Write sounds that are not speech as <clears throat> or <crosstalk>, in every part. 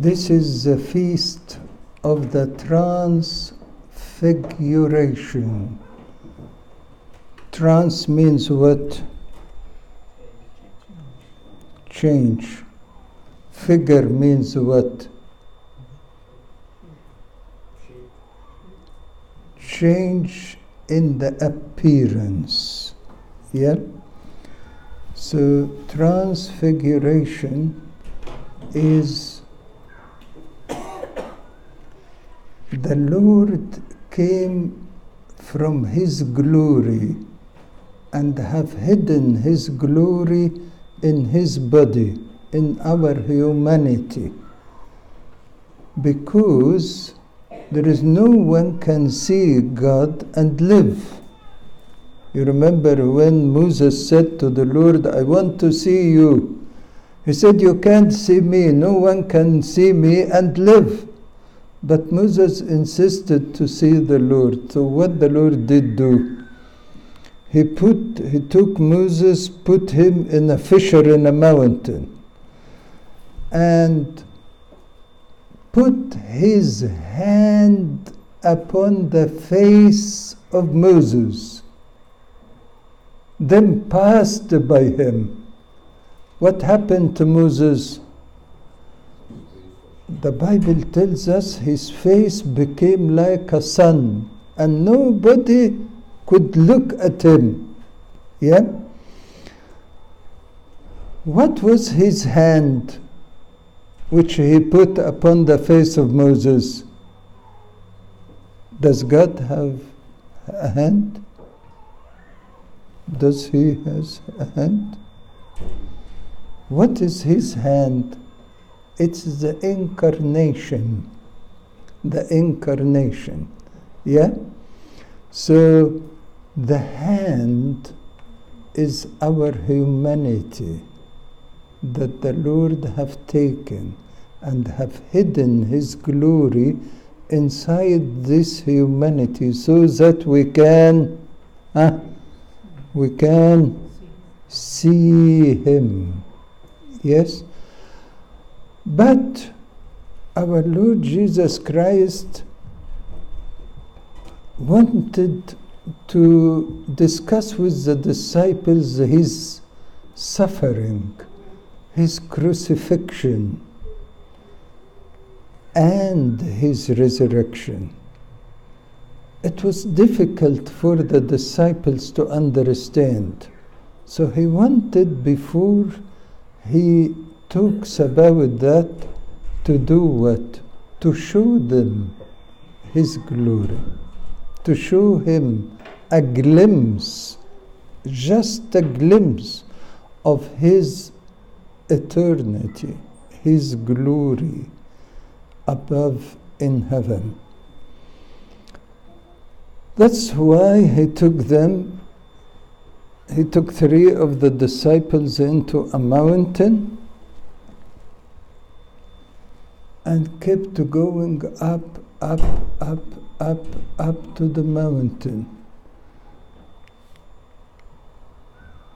This is the feast of the transfiguration. Trans means what? Change. Figure means what? Change in the appearance. Yeah? So, transfiguration is the Lord came from His glory and have hidden His glory in His body, in our humanity. Because there is no one can see God and live. You remember when Moses said to the Lord, I want to see you. He said, You can't see me, no one can see me and live. But Moses insisted to see the Lord. So what the Lord did do? He put he took Moses, put him in a fissure in a mountain, and put his hand upon the face of Moses, then passed by him. What happened to Moses? The Bible tells us his face became like a sun, and nobody could look at him. Yeah? What was his hand which he put upon the face of Moses? Does God have a hand? Does he has a hand? What is his hand? It's the incarnation. The incarnation. Yeah? So the hand is our humanity that the Lord have taken and have hidden his glory inside this humanity so that we can uh, we can see him yes but our Lord Jesus Christ wanted to discuss with the disciples his suffering, his crucifixion, and his resurrection. It was difficult for the disciples to understand. So he wanted, before he talks about that, to do what? To show them his glory to show him a glimpse, just a glimpse of his eternity, his glory above in heaven. That's why he took them, he took three of the disciples into a mountain and kept going up, up, up, up, up to the mountain.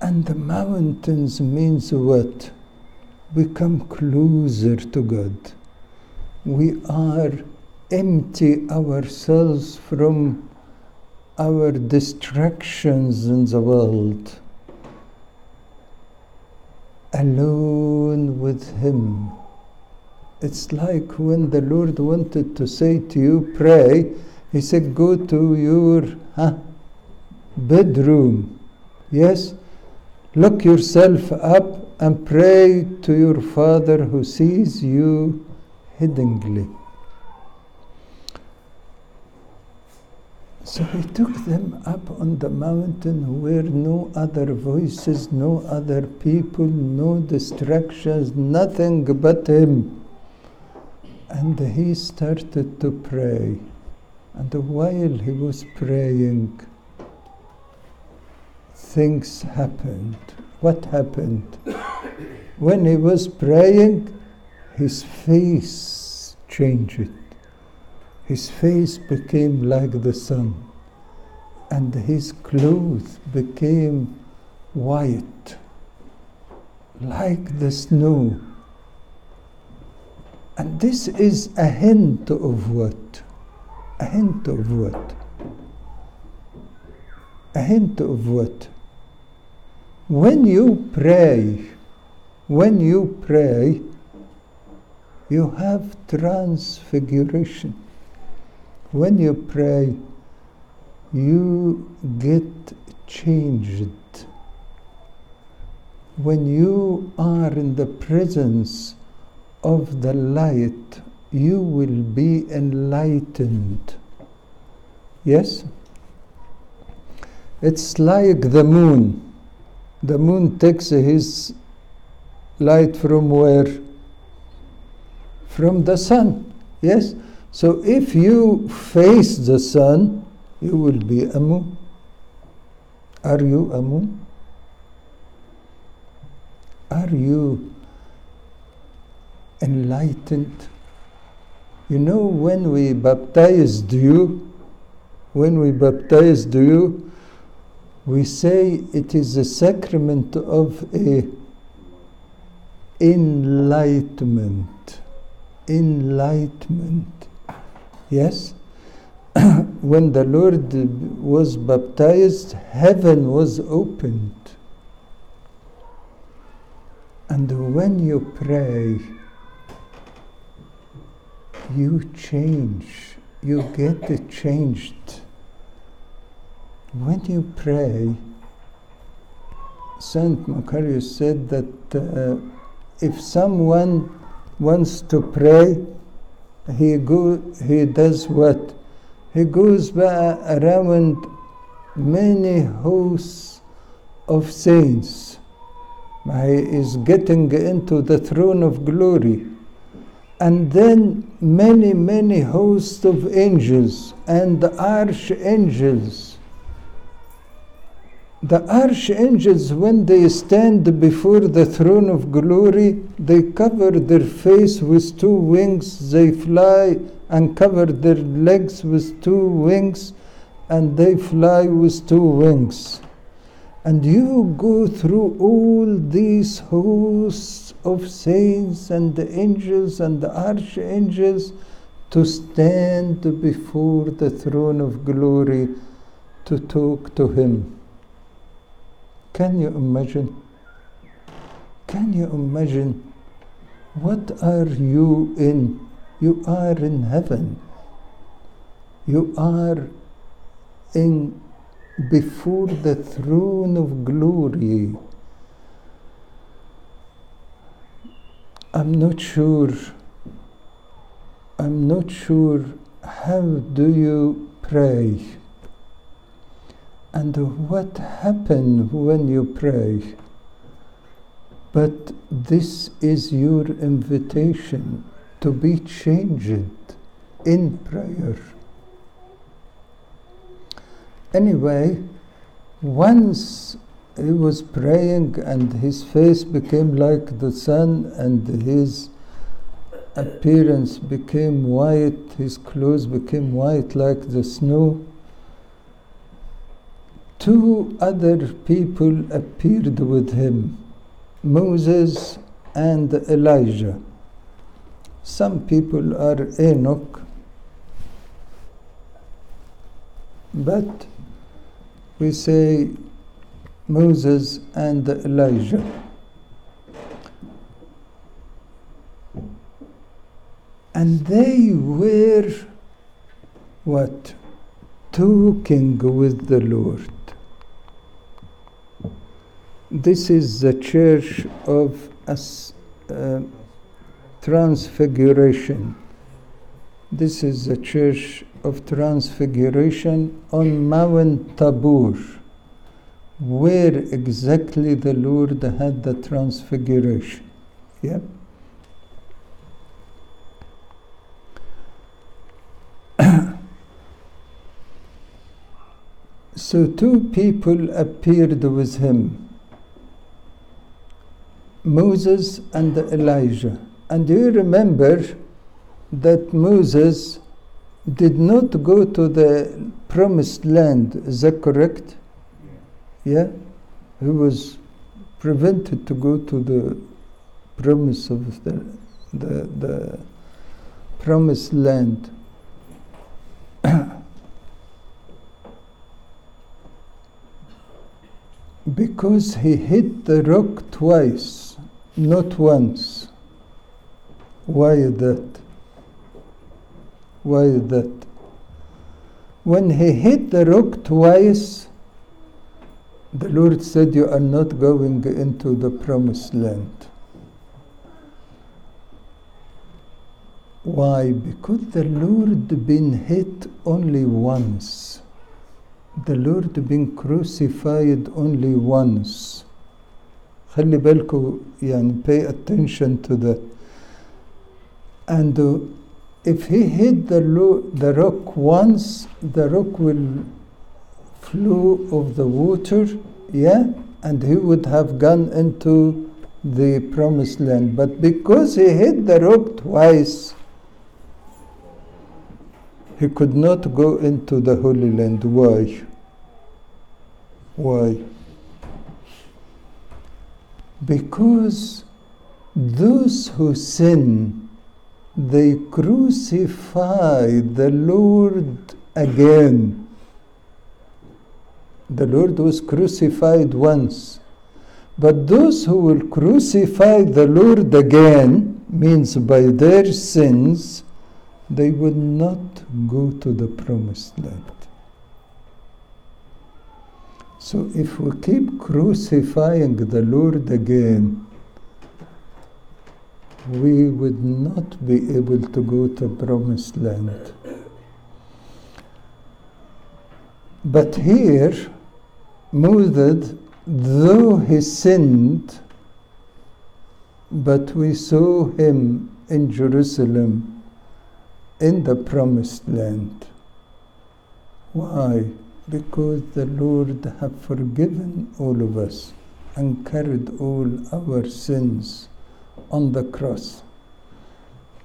And the mountains means what? We come closer to God. We are empty ourselves from our distractions in the world. Alone with Him. It's like when the Lord wanted to say to you, pray, He said, go to your huh, bedroom. Yes? Look yourself up and pray to your Father who sees you hiddenly. So he took them up on the mountain where no other voices, no other people, no distractions, nothing but him. And he started to pray. And while he was praying, things happened. What happened? <coughs> when he was praying, his face changed. His face became like the sun, and his clothes became white, like the snow. And this is a hint of what? A hint of what? A hint of what? When you pray, when you pray, you have transfiguration. When you pray, you get changed. When you are in the presence of the light, you will be enlightened. Yes? It's like the moon. The moon takes his light from where? From the sun. Yes? So if you face the sun, you will be a moon. Are you a moon? Are you enlightened? You know, when we baptized you, when we baptized you, we say it is a sacrament of a enlightenment. Enlightenment. Yes? <clears throat> when the Lord was baptized, heaven was opened. And when you pray, you change, you get it changed. When you pray, Saint Macarius said that uh, if someone wants to pray, he go, he does what? He goes back around many hosts of saints. He is getting into the throne of glory. And then many, many hosts of angels and the archangels. The archangels, when they stand before the throne of glory, they cover their face with two wings, they fly and cover their legs with two wings, and they fly with two wings. And you go through all these hosts of saints and the angels and the archangels to stand before the throne of glory to talk to Him. Can you imagine? Can you imagine? What are you in? You are in heaven. You are in before the throne of glory. I'm not sure. I'm not sure how do you pray and what happens when you pray. But this is your invitation to be changed in prayer. Anyway, once he was praying and his face became like the sun and his appearance became white, his clothes became white like the snow. Two other people appeared with him Moses and Elijah. Some people are Enoch, but we say Moses and Elijah. And they were what? Talking with the Lord. This is the church of as, uh, Transfiguration. This is the church of Transfiguration on Mount Tabor, where exactly the Lord had the Transfiguration. Yeah. <coughs> so two people appeared with him Moses and Elijah. And you remember that Moses did not go to the promised land? Is that correct? Yeah? He was prevented to go to the promise of the, the, the promised land. <coughs> because he hit the rock twice, not once. Why that? Why that? When he hit the rock twice, the Lord said, You are not going into the promised land. Why? Because the Lord been hit only once. The Lord been crucified only once. خلي بالكم يعني pay attention to that. And uh, if he hit the, lo- the rock once, the rock will flow of the water, yeah, and he would have gone into the promised land. But because he hit the rock twice, he could not go into the Holy Land. Why? Why? Because those who sin, they crucify the Lord again. The Lord was crucified once. But those who will crucify the Lord again means by their sins, they would not go to the promised land. So if we keep crucifying the Lord again, we would not be able to go to promised land. But here, Moses, though he sinned, but we saw him in Jerusalem in the promised land. Why? Because the Lord have forgiven all of us and carried all our sins on the cross.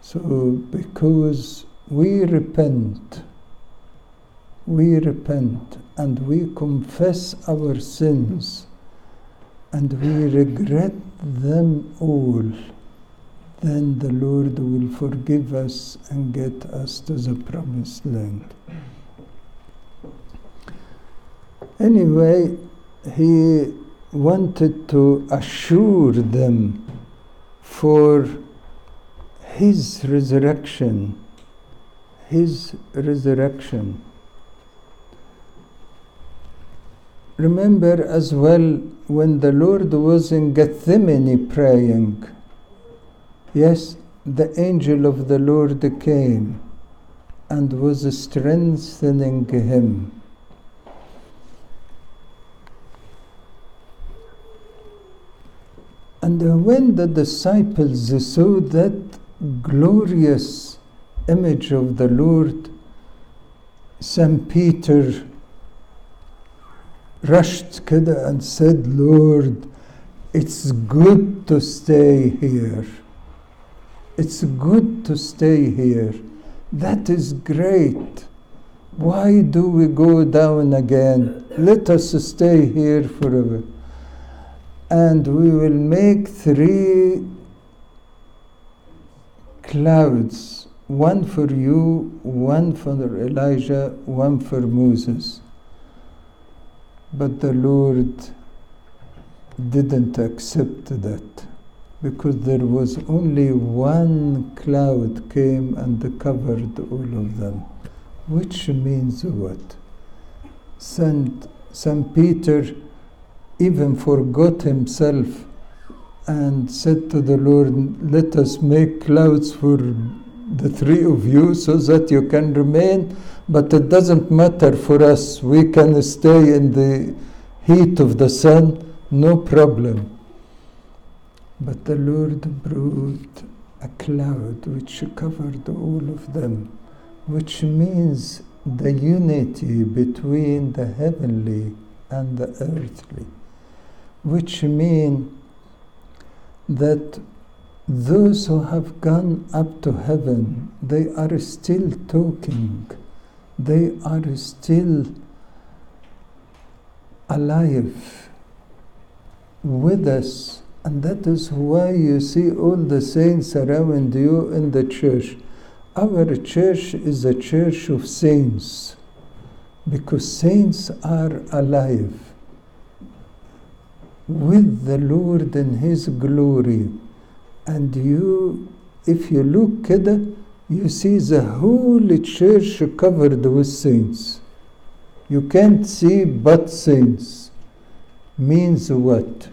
So because we repent, we repent and we confess our sins and we regret them all, then the Lord will forgive us and get us to the promised land. Anyway, he wanted to assure them for his resurrection, his resurrection. Remember as well when the Lord was in Gethsemane praying, yes, the angel of the Lord came and was strengthening him. And when the disciples saw that glorious image of the Lord, St. Peter rushed Kida and said, Lord, it's good to stay here. It's good to stay here. That is great. Why do we go down again? Let us stay here forever. And we will make three clouds one for you, one for Elijah, one for Moses. But the Lord didn't accept that because there was only one cloud came and covered all of them which means what saint saint peter even forgot himself and said to the lord let us make clouds for the three of you so that you can remain but it doesn't matter for us. We can stay in the heat of the sun no problem. But the Lord brought a cloud which covered all of them, which means the unity between the heavenly and the earthly, which mean that those who have gone up to heaven, they are still talking, they are still alive with us. And that is why you see all the saints around you in the church. Our church is a church of saints because saints are alive with the Lord in His glory. And you, if you look at it, you see the whole church covered with saints. You can't see but saints. Means what?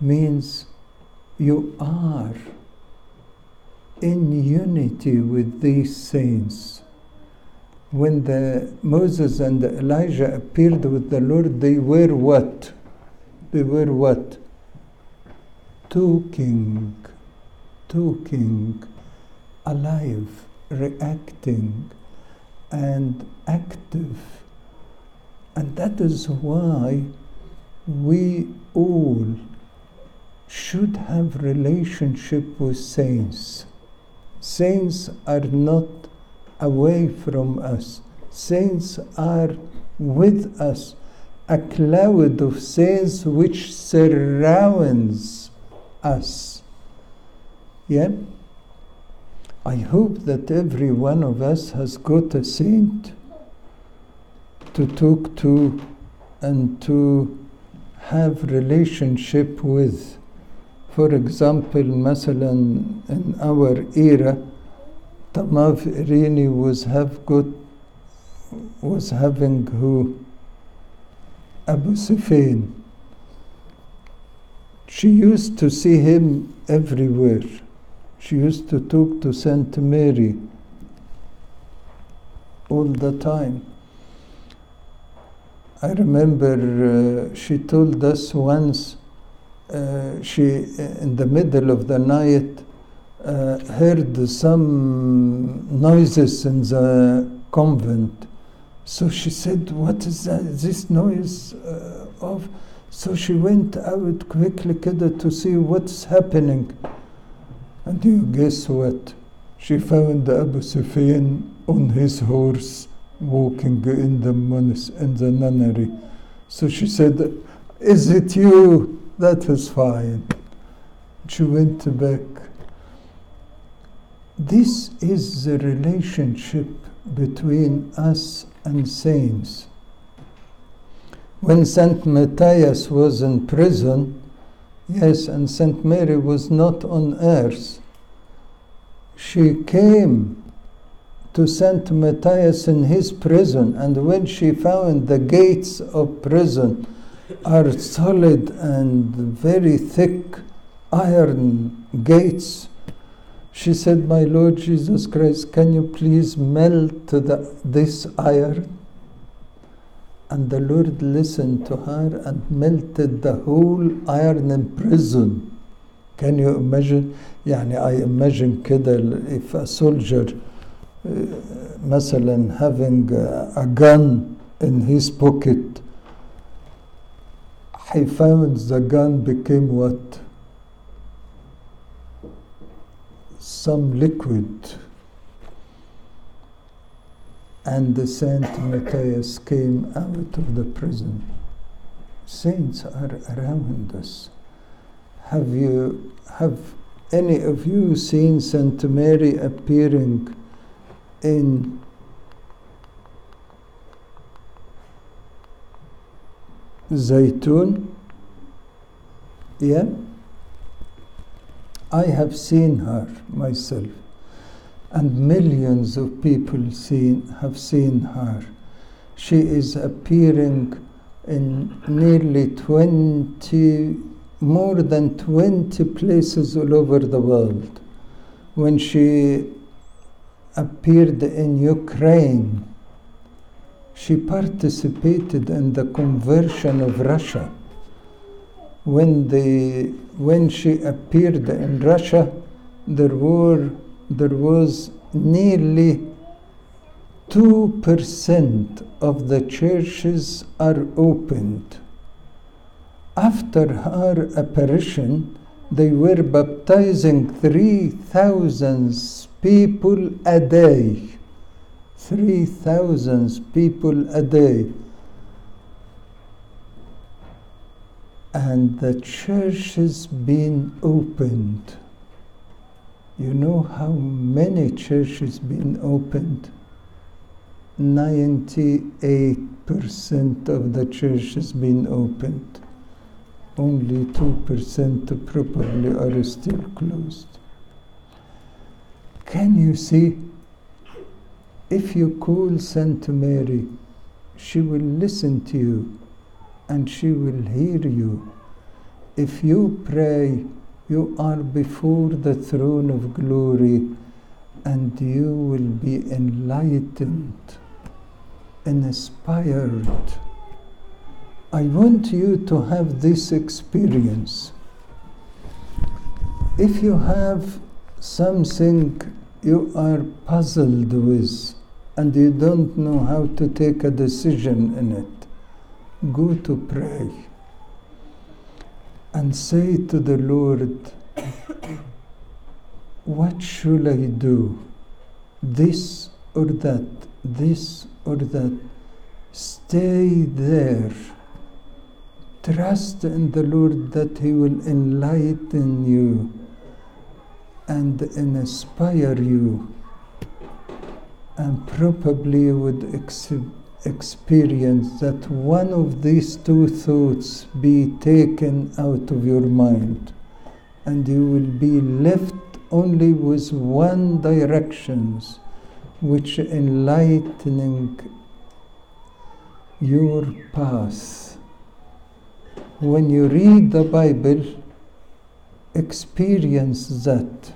Means you are in unity with these saints. When the Moses and Elijah appeared with the Lord, they were what? They were what? Talking, talking, alive, reacting, and active. And that is why we all should have relationship with saints. Saints are not away from us. Saints are with us A cloud of saints which surrounds us. Yeah? I hope that every one of us has got a saint to talk to and to have relationship with. For example, مثلا in our era, Tamav Irini was have got was having who Abu Sefein. She used to see him everywhere. She used to talk to Saint Mary all the time. I remember uh, she told us once uh, she, in the middle of the night, uh, heard some noises in the convent. So she said, What is that, this noise uh, of? So she went out quickly to see what's happening. And you guess what? She found Abu Sefein on his horse walking in the, mons in the nunnery. So she said, Is it you? That is fine. She went back. This is the relationship between us and saints. When Saint Matthias was in prison, yes, and Saint Mary was not on earth, she came to Saint Matthias in his prison, and when she found the gates of prison are solid and very thick iron gates, she said, My Lord Jesus Christ, can you please melt the, this iron? And the Lord listened to her and melted the whole iron in prison. Can you imagine? يعني I imagine كده if a soldier uh, مثلا having a, a gun in his pocket he found the gun became what? Some liquid. And the Saint Matthias came out of the prison. Saints are around us. Have you have any of you seen Saint Mary appearing in Zaytun? Yeah? I have seen her myself, and millions of people seen, have seen her. She is appearing in nearly 20, more than 20 places all over the world. When she appeared in Ukraine, she participated in the conversion of Russia. When, the, when she appeared in Russia, there, were, there was nearly 2% of the churches are opened. After her apparition, they were baptizing 3,000 people a day. 3,000 people a day. And the church has been opened. You know how many churches been opened? 98% of the church has been opened. Only 2% probably are still closed. Can you see? If you call Saint Mary, she will listen to you and she will hear you. If you pray, you are before the throne of glory and you will be enlightened, inspired. I want you to have this experience. If you have something you are puzzled with and you don't know how to take a decision in it, go to pray and say to the Lord, What should I do? This or that, this or that. Stay there. Trust in the Lord that He will enlighten you and inspire you, and probably would ex- experience that one of these two thoughts be taken out of your mind, and you will be left only with one directions, which enlightening your path. When you read the Bible, experience that.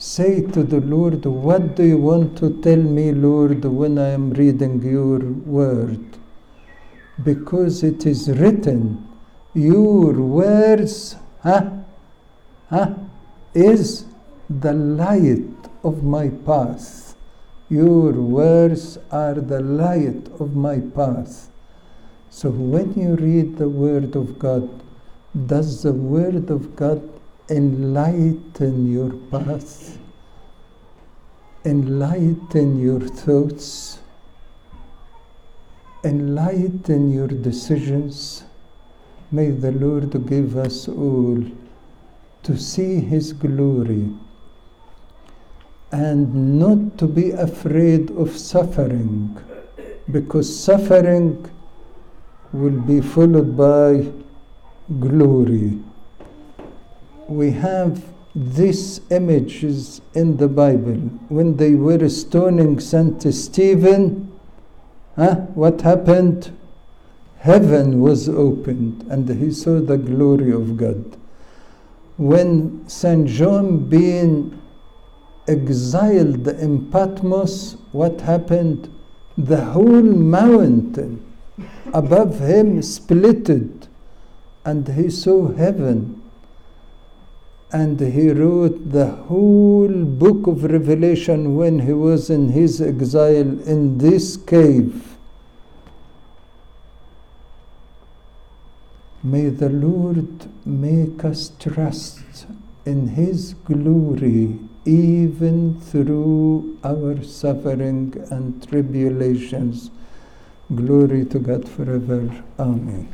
Say to the Lord, What do you want to tell me, Lord, when I am reading your word? Because it is written, Your words huh, huh, is the light of my path. Your words are the light of my path. So when you read the Word of God, does the Word of God enlighten your path? Enlighten your thoughts? Enlighten your decisions? May the Lord give us all to see His glory and not to be afraid of suffering because suffering will be followed by glory. We have these images in the Bible. When they were stoning Saint Stephen, huh, what happened? Heaven was opened and he saw the glory of God. When Saint John being exiled in Patmos, what happened? The whole mountain above him splitted, and he saw heaven. And he wrote the whole book of Revelation when he was in his exile in this cave. May the Lord make us trust in His glory even through our suffering and tribulations. Glory to God forever. Amen.